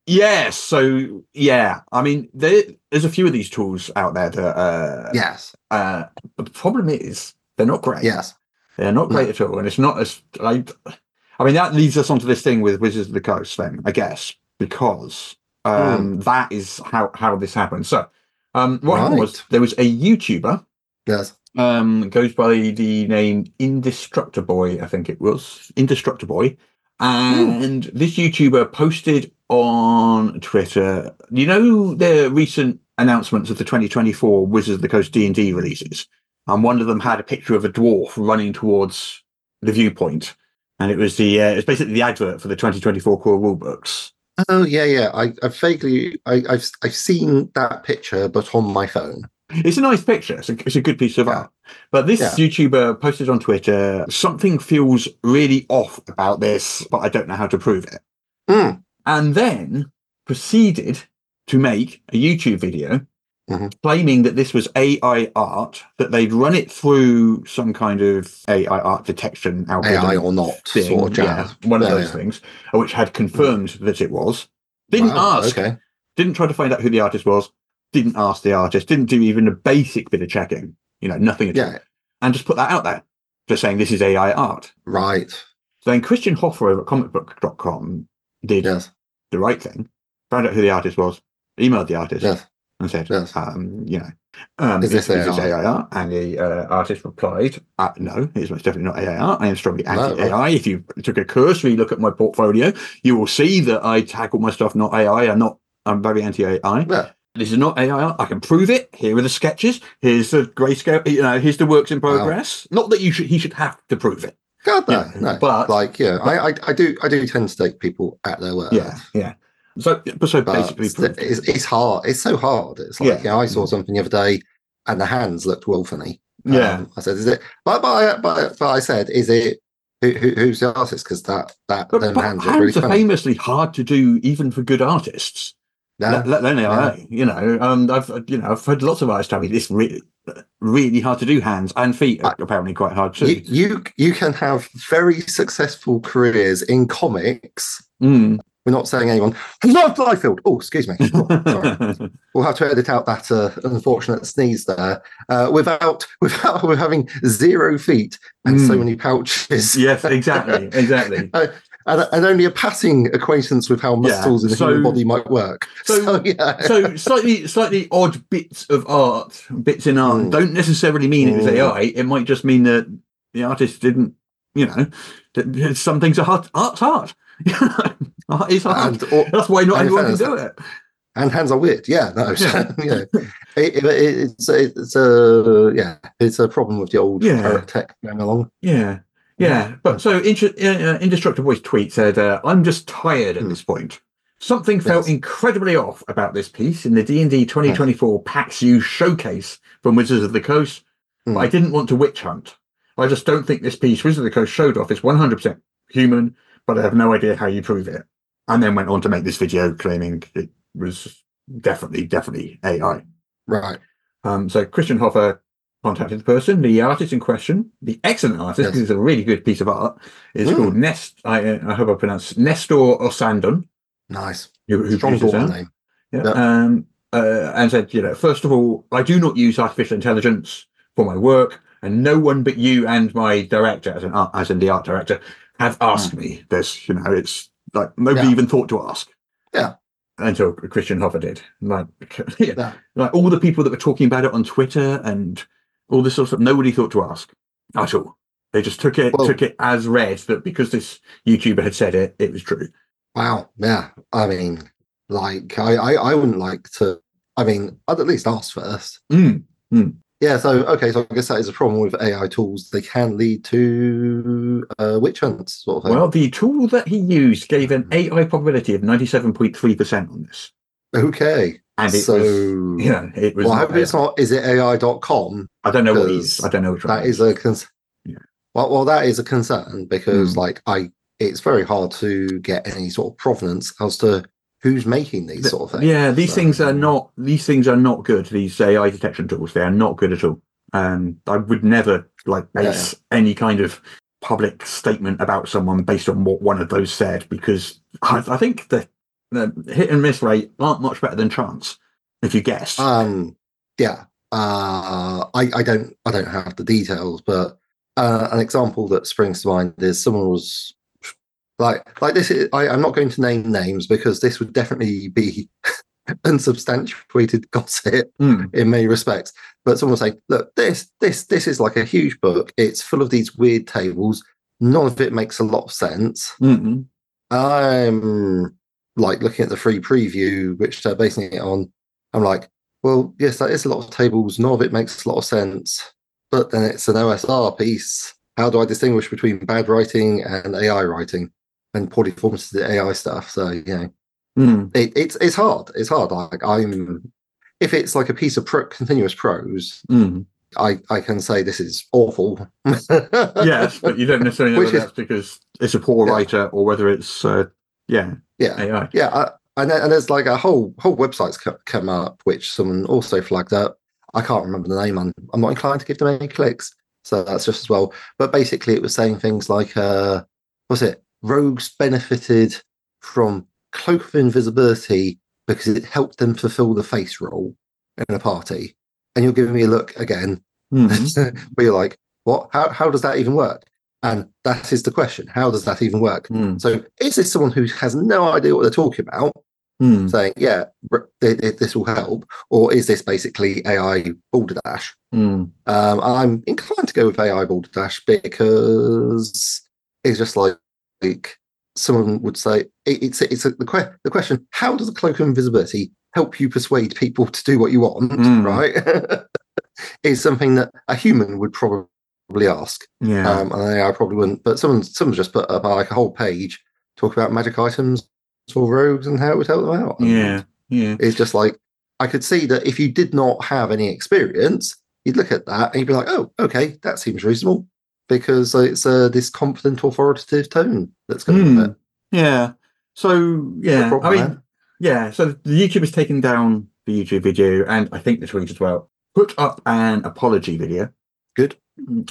yes. So yeah, I mean, there, there's a few of these tools out there that. Uh, Yes, Uh, but the problem is they're not great. yes. They're not great at all, and it's not as like. I mean, that leads us onto this thing with Wizards of the Coast, then I guess, because um, that is how how this happened. So, um, what happened was there was a YouTuber Yes. um, goes by the name Indestructoboy, I think it was Indestructoboy, and this YouTuber posted on Twitter. You know the recent announcements of the 2024 Wizards of the Coast D and D releases, and one of them had a picture of a dwarf running towards the viewpoint, and it was the uh, it's basically the advert for the 2024 core rulebooks. Oh yeah, yeah. I, I vaguely, I, I've, I've seen that picture, but on my phone. It's a nice picture. It's a, it's a good piece of Yeah. art. But this Yeah. YouTuber posted on Twitter, something feels really off about this, but I don't know how to prove it. Hmm. And then proceeded to make a YouTube video Mhm. claiming that this was AI art, that they'd run it through some kind of AI art detection algorithm. AI or not, thing, sort of yeah, one of Yeah, those yeah. things, which had confirmed that it was. Didn't Wow, ask Okay. didn't try to find out who the artist was, didn't ask the artist, didn't do even a basic bit of checking, you know, nothing at all, and just put that out there, just saying this is AI art. Right. Then Christian Hoffer over at comicbook.com did Yes. the right thing, found out who the artist was, emailed the artist, Yes. And said, Yes. um, you know, um, Is this is AI? AI art? And the uh, artist replied, uh, no, it's most definitely not AI. I am strongly anti-AI. If you took a cursory look at my portfolio, you will see that I tackle my stuff not AI. I'm not, I'm very anti-AI. Yeah. This is not AI. I can prove it. Here are the sketches. Here's the grayscale. You know, here's the works in progress. Not that you should. He should have to prove it. God, no, Yeah, no. but- like, yeah, I, I, I do, I do tend to take people at their word. Yeah, yeah. So, but so basically, it's, it's, hard. It's so hard. It's like, Yeah. you know, I saw something the other day, and the hands looked wolfeny. yeah. Um, I said, "Is it?" But but I, but, but I said, "Is it?" Who, who, who's the artist? Because that that But, them but hands look really are famously hard to do, even for good artists. No, let, let alone AI. You know, um, I've you know I've heard lots of artists tell me this really really hard to do. Hands and feet are apparently quite hard too. you, you you can have very successful careers in comics. Mm. We're not saying anyone. Love Liefeld. Oh, excuse me. Oh, sorry. we'll have to edit out that uh, unfortunate sneeze there. Uh, without without with having zero feet and so Mm. many pouches. yes, exactly, exactly. Uh, and, and only a passing acquaintance with how Yeah, muscles in the so- human body might work. so- So, yeah. so slightly slightly odd bits of art bits in art Mm. don't necessarily mean it was Mm. ai it might just mean that the artist didn't you know that some things are hard art's art is hard and, or, that's why not everyone can do it and hands are weird. Yeah, no, Yeah. yeah. It, it, it's it's a yeah, it's a problem with the old Yeah. tech going along. yeah yeah but so inter- uh, Indestructoboy's tweet said uh, i'm just tired at Hmm. this point something felt Yes. incredibly off about this piece in the d&d 2024 pax u showcase from wizards of the coast. But I didn't want to witch hunt. I just don't think this piece Wizard of the Coast showed off is 100% human, but I have no idea how you prove it. And then went on to make this video claiming it was definitely, definitely AI. Right. Um, so Christian Hoffer contacted the person, the artist in question, the excellent artist, Yes. because it's a really good piece of art, is Mm. called Nest. I, uh, I hope I pronounced Nestor Ossandón, Nice. who, who Strong produces daughter that. name. Yeah. Yeah. Um, uh, and said, you know, first of all, I do not use artificial intelligence for my work, and no one but you and my director, as an art, as in the art director, have asked me this. You know, it's like nobody Yeah. even thought to ask. Yeah. Until Christian Hoffer did. Like, yeah, Yeah. like all the people that were talking about it on Twitter and all this sort of stuff, nobody thought to ask at all. They just took it Well- took it as read that because this YouTuber had said it, it was true. Wow. Yeah. I mean, like, I, I, I wouldn't like to. I mean, I'd at least ask first. Mm. Yeah. So, okay. So, I guess that is a problem with AI tools. They can lead to uh, witch hunts, sort of thing. Well, the tool that he used gave an AI probability of 97.3% on this. okay. And it so, was, you know, it was. well, I hope it's not. Is it AI.com? I don't know what is. I don't know which one. That is a concern. Yeah. Well, well, that is a concern because, Mm. like, I, it's very hard to get any sort of provenance as to who's making these Th- sort of things. Yeah, these So- things are not. These things are not good. These AI detection tools, they are not good at all. And I would never like Yeah, base any kind of public statement about someone based on what one of those said, because I, I think the, the hit and miss rate aren't much better than chance. If you guess, Um, yeah. Uh, I, I don't, I don't have the details, but uh, an example that springs to mind is someone was like, like this. Is, I, I'm not going to name names because this would definitely be unsubstantiated gossip Mm, in many respects. But someone saying, look, this, this, this is like a huge book. It's full of these weird tables. None of it makes a lot of sense. mm, I'm like looking at the free preview, which they're basing it on. I'm like, well, yes, that is a lot of tables. None of it makes a lot of sense. But then it's an OSR piece. How do I distinguish between bad writing and AI writing and poorly the AI stuff? So, you know, mm. it, it's it's hard. It's hard. Like I'm, if it's like a piece of pro- continuous prose, Mm. I I can say this is awful. yes, but you don't necessarily know Which is- because it's a poor Yeah. writer or whether it's uh, yeah yeah. AI. Yeah, uh, and and there's like a whole whole website's come up which someone also flagged up. I can't remember the name. I'm I'm not inclined to give them any clicks, so that's just as well. But basically, it was saying things like, uh, was it rogues benefited from cloak of invisibility because it helped them fulfill the face role in a party, and you're giving me a look again Mhm. where you're like, what? How how does that even work? And that is the question. How does that even work? Mm. So is this someone who has no idea what they're talking about, Mm. saying, yeah, th- th- this will help? Or is this basically AI balderdash? Mm. Um, I'm inclined to go with AI balderdash because it's just like, like someone would say, it, it's it's a, the, que- the question, how does the cloak of invisibility help you persuade people to do what you want, Mm. right? is something that a human would probably ask. Yeah. Um, and AI probably wouldn't. But someone someone's just put up like a whole page talk about magic items for rogues and how it would help them out. Yeah. Yeah. it's just like I could see that if you did not have any experience, you'd look at that and you'd be like, "Oh, okay, that seems reasonable," because it's uh, this confident, authoritative tone that's going Hmm. with it. Yeah. So yeah, problem, I mean, man. Yeah, so the YouTube is taking down the YouTube video and I think the tweet as well. Put up an apology video. Good.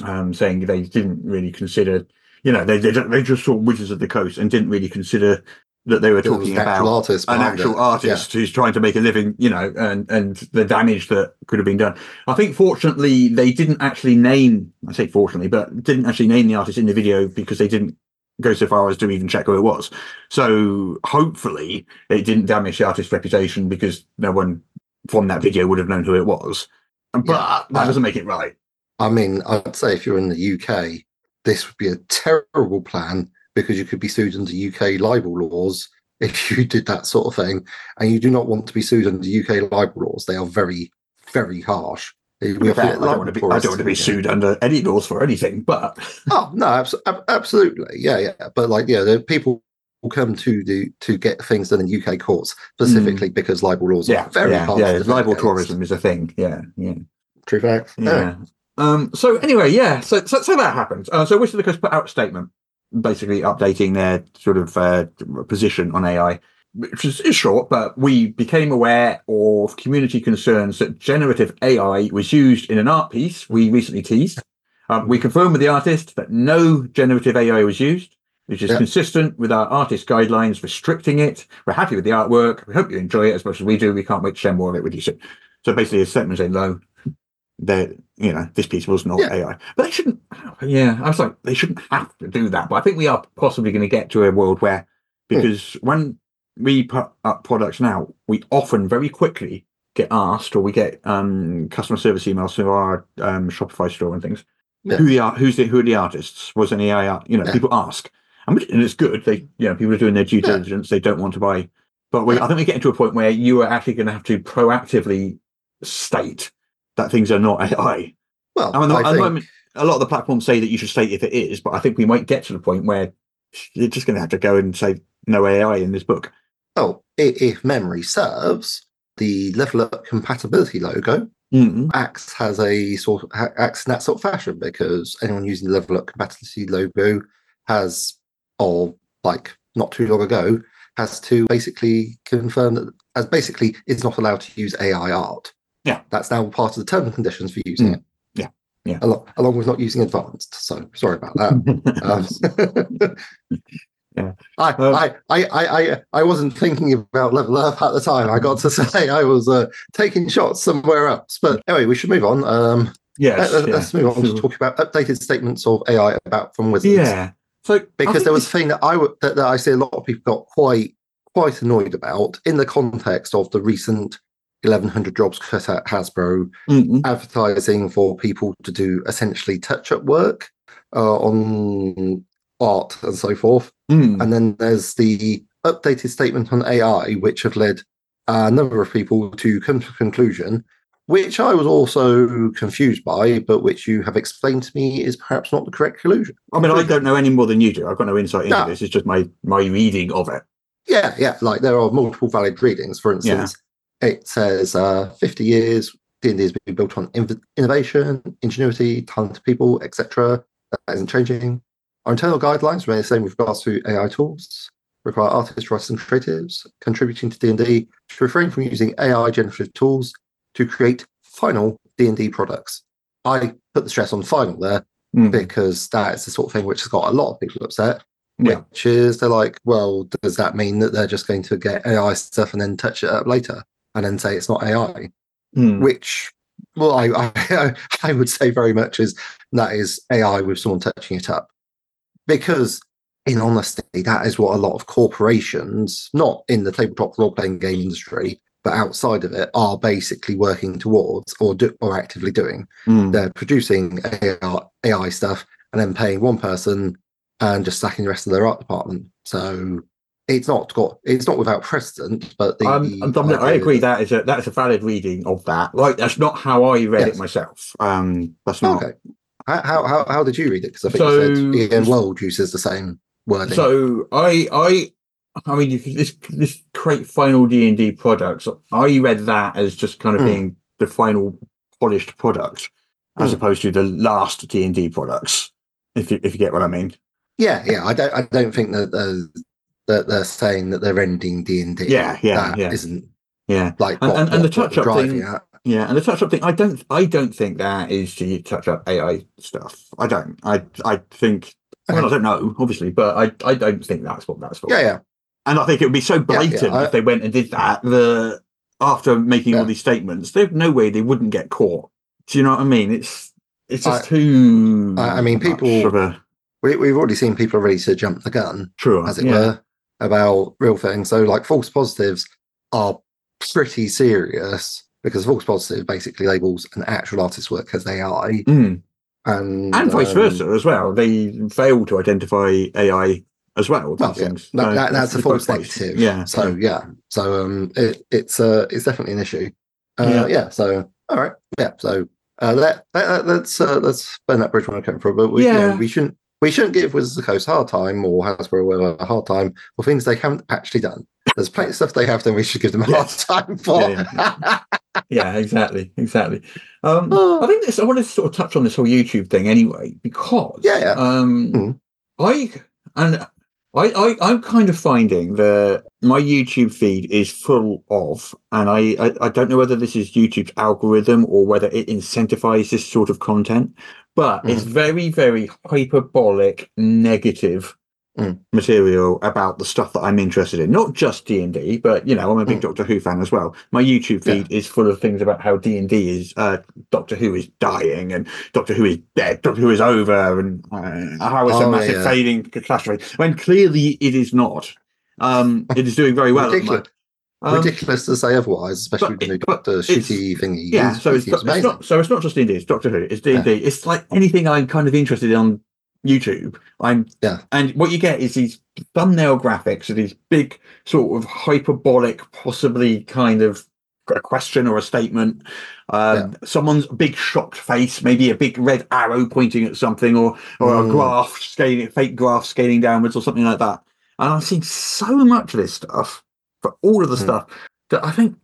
Um, saying they didn't really consider, you know, they they, they just saw Wizards of the Coast and didn't really consider that they were It talking an about actual artist an actual it. artist who's trying to make a living, you know, and and the damage that could have been done. I think fortunately they didn't actually name. I say fortunately, but didn't actually name the artist in the video because they didn't go so far as to even check who it was. So hopefully it didn't damage the artist's reputation because no one from that video would have known who it was. But Yeah. that doesn't make it right. I mean, I'd say if you're in the UK, this would be a terrible plan because you could be sued under UK libel laws if you did that sort of thing. And you do not want to be sued under UK libel laws. They are very, very harsh. We I don't want to be, I don't want to be sued under any laws for anything, but Oh no, abso- ab- absolutely, yeah, yeah. But like, yeah, the people will come to the to get things done in UK courts specifically because libel laws Mm. yeah, are very yeah, hard. yeah. Libel defend tourism is a thing. Yeah, yeah. against. True fact. Yeah. Um, so anyway, yeah. So so, so that happened. Uh, so the Coast put out a statement, basically updating their sort of uh, position on AI, which is, is short, but we became aware of community concerns that generative AI was used in an art piece we recently teased. Um, we confirmed with the artist that no generative AI was used, which is Yeah. consistent with our artist guidelines restricting it. We're happy with the artwork. We hope you enjoy it as much as we do. We can't wait to share more of it with you soon. So basically, a statement saying, "No, that you know this piece was not Yeah. AI." But they shouldn't. Yeah, I was like, they shouldn't have to do that. But I think we are possibly going to get to a world where, because when we put up products now, we often very quickly get asked, or we get um, customer service emails through our um, Shopify store and things. Yeah. Who the art? Who's the who are the artists? Was an AI art? You know, Yeah. people ask, and, it's good. They, you know, people are doing their due diligence. They don't want to buy. But we, I think we're getting to a point where you are actually going to have to proactively state that things are not AI. Well, I mean, I at the think- moment, a lot of the platforms say that you should state if it is, but I think we might get to the point where you're just going to have to go and say no AI in this book. oh, if memory serves, the level up compatibility logo Mm. acts has a sort of acts in that sort of fashion because anyone using the level up compatibility logo has, or like not too long ago, has to basically confirm that as basically is not allowed to use AI art. Yeah. that's now part of the terms and conditions for using Mm. it. Yeah. Yeah. Along, along with not using advanced. So sorry about that. Um, Yeah. I, Um, I, I, I, I, wasn't thinking about level up at the time. I got to say I was uh, taking shots somewhere else. But anyway, we should move on. Um, yes. let, yeah. us move on to talk about updated statements of AI about from Wizards. Yeah. So because there was a thing that I would that, that I see a lot of people got quite quite annoyed about in the context of the recent 1100 jobs cut at Hasbro Mm-mm. advertising for people to do essentially touch up work uh, on art and so forth. Mm. And then there's the updated statement on AI, which have led a number of people to come to a conclusion, which I was also confused by, but which you have explained to me is perhaps not the correct conclusion. I mean, I don't know any more than you do. I've got no insight into No. this. It's just my my reading of it. Yeah, yeah. Like there are multiple valid readings. For instance, it says uh, 50 years D&D has been built on inv- innovation, ingenuity, talented people, etc. That isn't changing. Our internal guidelines remain the same with regards to AI tools. Require artists, writers, and creatives contributing to D&D to refrain from using AI generative tools to create final D&D products. I put the stress on final there Mm. because that is the sort of thing which has got a lot of people upset. Yeah. Which is they're like, well, does that mean that they're just going to get AI stuff and then touch it up later and then say it's not AI? Mm. Which, well, I I, I would say very much is that is AI with someone touching it up, because in honesty, that is what a lot of corporations, not in the tabletop role playing game industry, but outside of it, are basically working towards or do, or actively doing Mm. they're producing AI, AI stuff and then paying one person and just sacking the rest of their art department. So it's not got it's not without precedent, but the Um, Dominic, I agree that- that is a that's a valid reading of that. Like that's not how I read Yes. it myself. Um, that's not. okay. How, how how did you read it? Because I think So- you said EN World uses the same wording. So I I I mean this this create final D and D products. I read that as just kind of Hmm. being the final polished product, as Hmm. opposed to the last D and D products. If you if you get what I mean. yeah, yeah, I don't I don't think that uh, that they're saying that they're ending D and D. Yeah, yeah, that yeah. not Yeah, like And- what, and- and the what- what touch-up thing- at. yeah, and the touch up thing, I don't, I don't think that is to touch up AI stuff. I don't. I, I think. Well, I don't know, obviously, but I, I don't think that's what that's for. Yeah, yeah. And I think it would be so blatant I- if they went and did that. The after making all these statements, there's no way they wouldn't get caught. Do you know what I mean? It's it's just I- too. I- I mean, people- a We, we've already seen people ready to jump the gun, true, as it yeah. were, about real things. So, like, false positives are pretty serious because false positive basically labels an actual artist's work as AI, Mm. and and vice um, versa as well. They fail to identify AI as well. Well, yeah, things. that, that, that's a false negative. Yeah. So yeah. So um, it, it's uh, it's definitely an issue. Uh, Yeah. yeah. So all right. Yeah. So uh, let, let let's uh, let's burn that bridge when I come from. But we, you know, Yeah. we shouldn't we shouldn't give Wizards of the Coast a hard time or Hasbro or whatever a hard time for things they haven't actually done. There's plenty of stuff they have done we should give them a Yeah. hard time for. Yeah, yeah, exactly, exactly. Um, Oh. I think this. I want to sort of touch on this whole YouTube thing anyway, because Yeah, yeah. um, Mhm. I and I, I I'm kind of finding that my YouTube feed is full of, and I, I I don't know whether this is YouTube's algorithm or whether it incentivizes this sort of content, but it's very very hyperbolic, negative Mm. material about the stuff that I'm interested in. Not just D and D, but you know, I'm a big Mm. Doctor Who fan as well. My YouTube feed is full of things about how D and D is uh, Doctor Who is dying and Doctor Who is dead, Doctor Who is over, and uh, how it's a Oh, massive yeah. fading catastrophe. When clearly it is not. Um, it is doing very well. Um, Ridiculous to say otherwise, especially but with the new it- but shitty thingy. yeah, so it's, it's not so it's not just D and D, it's Doctor Who, it's D and D. It's like anything I'm kind of interested in on YouTube. I'm Yeah. and what you get is these thumbnail graphics of these big sort of hyperbolic, possibly kind of a question or a statement. Um, Someone's big shocked face, maybe a big red arrow pointing at something, or or a Mm. graph scaling, fake graph scaling downwards, or something like that. And I've seen so much of this stuff for all of the Mm. stuff that I think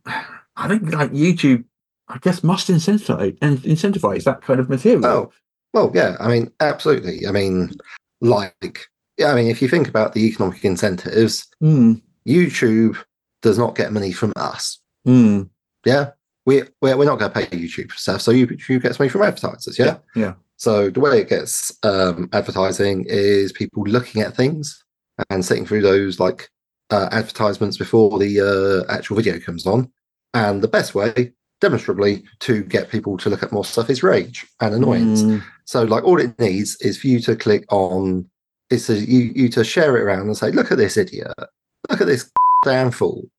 I think like YouTube, I guess, must incentivize and incentivize that kind of material. Oh, well, yeah. I mean, absolutely. I mean, like, yeah. I mean, if you think about the economic incentives, Mm, YouTube does not get money from us. mm, Yeah, we we're, we're not going to pay YouTube for stuff. So YouTube gets money from advertisers. Yeah. yeah. So the way it gets um, advertising is people looking at things and sitting through those like uh, advertisements before the uh, actual video comes on. And the best way, demonstrably, to get people to look at more stuff is rage and annoyance. Mm, So like all it needs is for you to click on is to you, you to share it around and say, look at this idiot. Look at this damn fool.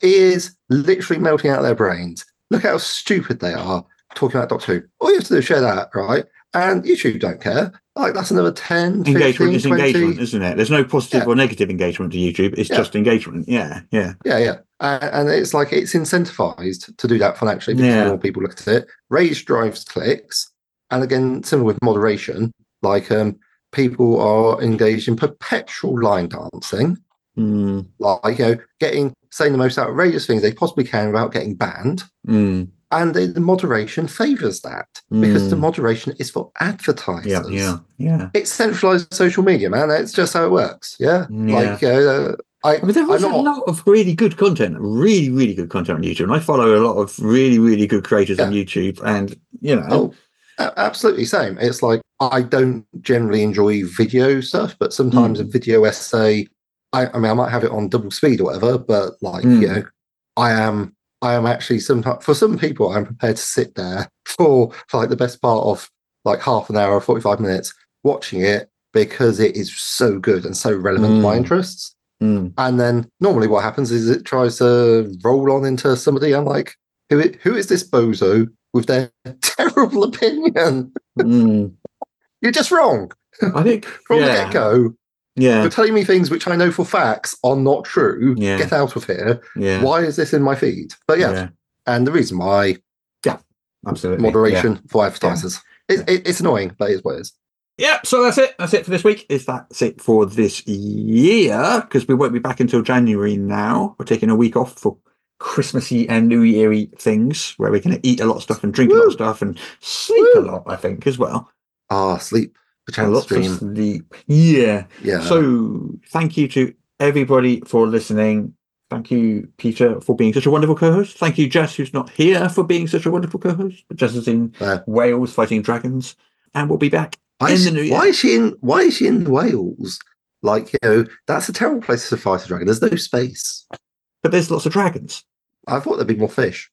Is literally melting out their brains. Look how stupid they are talking about Doctor Who. All you have to do is share that, right? And YouTube don't care. Like that's another 10, 15, engagement is 20. engagement, isn't it? There's no positive Yeah. or negative engagement to YouTube. It's Yeah. just engagement. Yeah, yeah. Yeah, yeah. Uh, and it's like it's incentivized to do that financially because Yeah. more people look at it. Rage drives clicks. And again, similar with moderation, like um, people are engaged in perpetual line dancing, Mm, like, you know, getting, saying the most outrageous things they possibly can without getting banned. mm, And the, the moderation favors that because the Mm. moderation is for advertisers. yeah, yeah, yeah. It's centralized social media, man. It's just how it works. Yeah. Yeah. Like, uh, I, I mean, there is I'm a not- lot of really good content, really, really good content on YouTube. And I follow a lot of really, really good creators on YouTube. And, you know, Oh, absolutely same. It's like I don't generally enjoy video stuff, but sometimes Hmm. a video essay. I, I mean, I might have it on double speed or whatever, but like Mm. you know, I am. I am actually sometimes for some people, I'm prepared to sit there for, for like the best part of like half an hour or 45 minutes watching it because it is so good and so relevant to my Mm. interests. mm, And then normally what happens is it tries to roll on into somebody. I'm like, who, who is this bozo with their terrible opinion? mm. You're just wrong I think from yeah, the get go. Yeah, You're telling me things which I know for facts are not true. Yeah. Get out of here. yeah, Why is this in my feed? But yeah, and the reason why yeah. absolutely. moderation for advertisers. It, it, it's annoying, but it's what it is. Yeah, so that's it. That's it for this week. Is that's it for this year? Because we won't be back until January now. We're taking a week off for Christmassy and New Yeary things, where we're going to eat a lot of stuff and drink a lot of stuff and sleep a lot. I think as well. Ah, sleep. The A chance lot stream. of sleep. Yeah. Yeah. So thank you to everybody for listening. Thank you, Peter, for being such a wonderful co-host. Thank you, Jess, who's not here, for being such a wonderful co-host. Jess is in Uh, Wales fighting dragons, and we'll be back Why in is, the new year. why is she in? Why is she in Wales? Like you know, that's a terrible place to fight a dragon. There's no space. But there's lots of dragons. I thought there'd be more fish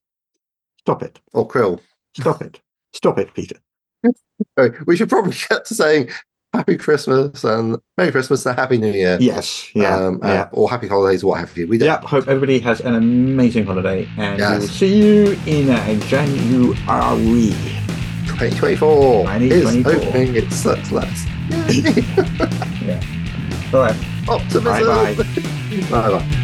Stop it. or krill. Stop it. Stop it, Peter. We should probably get to saying Happy Christmas and Merry Christmas and Happy New Year. Yes. Yeah. um, uh, or Happy Holidays, what have you. We. Yeah, hope everybody has an amazing holiday and Yes. we will see you in uh, January. 2024 is 2024. opening its slats. All right. Optimism. Bye-bye. bye bye.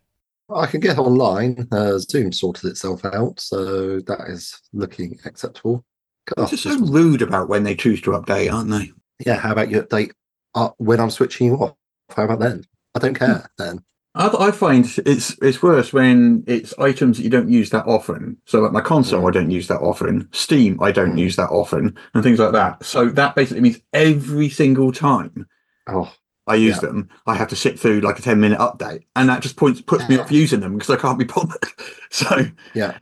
I can get online. Uh, Zoom sorted itself out, so that is looking acceptable. They're God, so rude about when they choose to update, aren't they? yeah, how about you update uh, when I'm switching you off? How about then? I don't care Hmm. then. I, I find it's it's worse when it's items that you don't use that often. So, like my console, Mm. I don't use that often. Steam, I don't Mm. use that often, and things like that. So that basically means every single time Oh, I use Yeah. them, I have to sit through like a ten minute update, and that just points puts me off ah. using them because I can't be bothered. So yeah.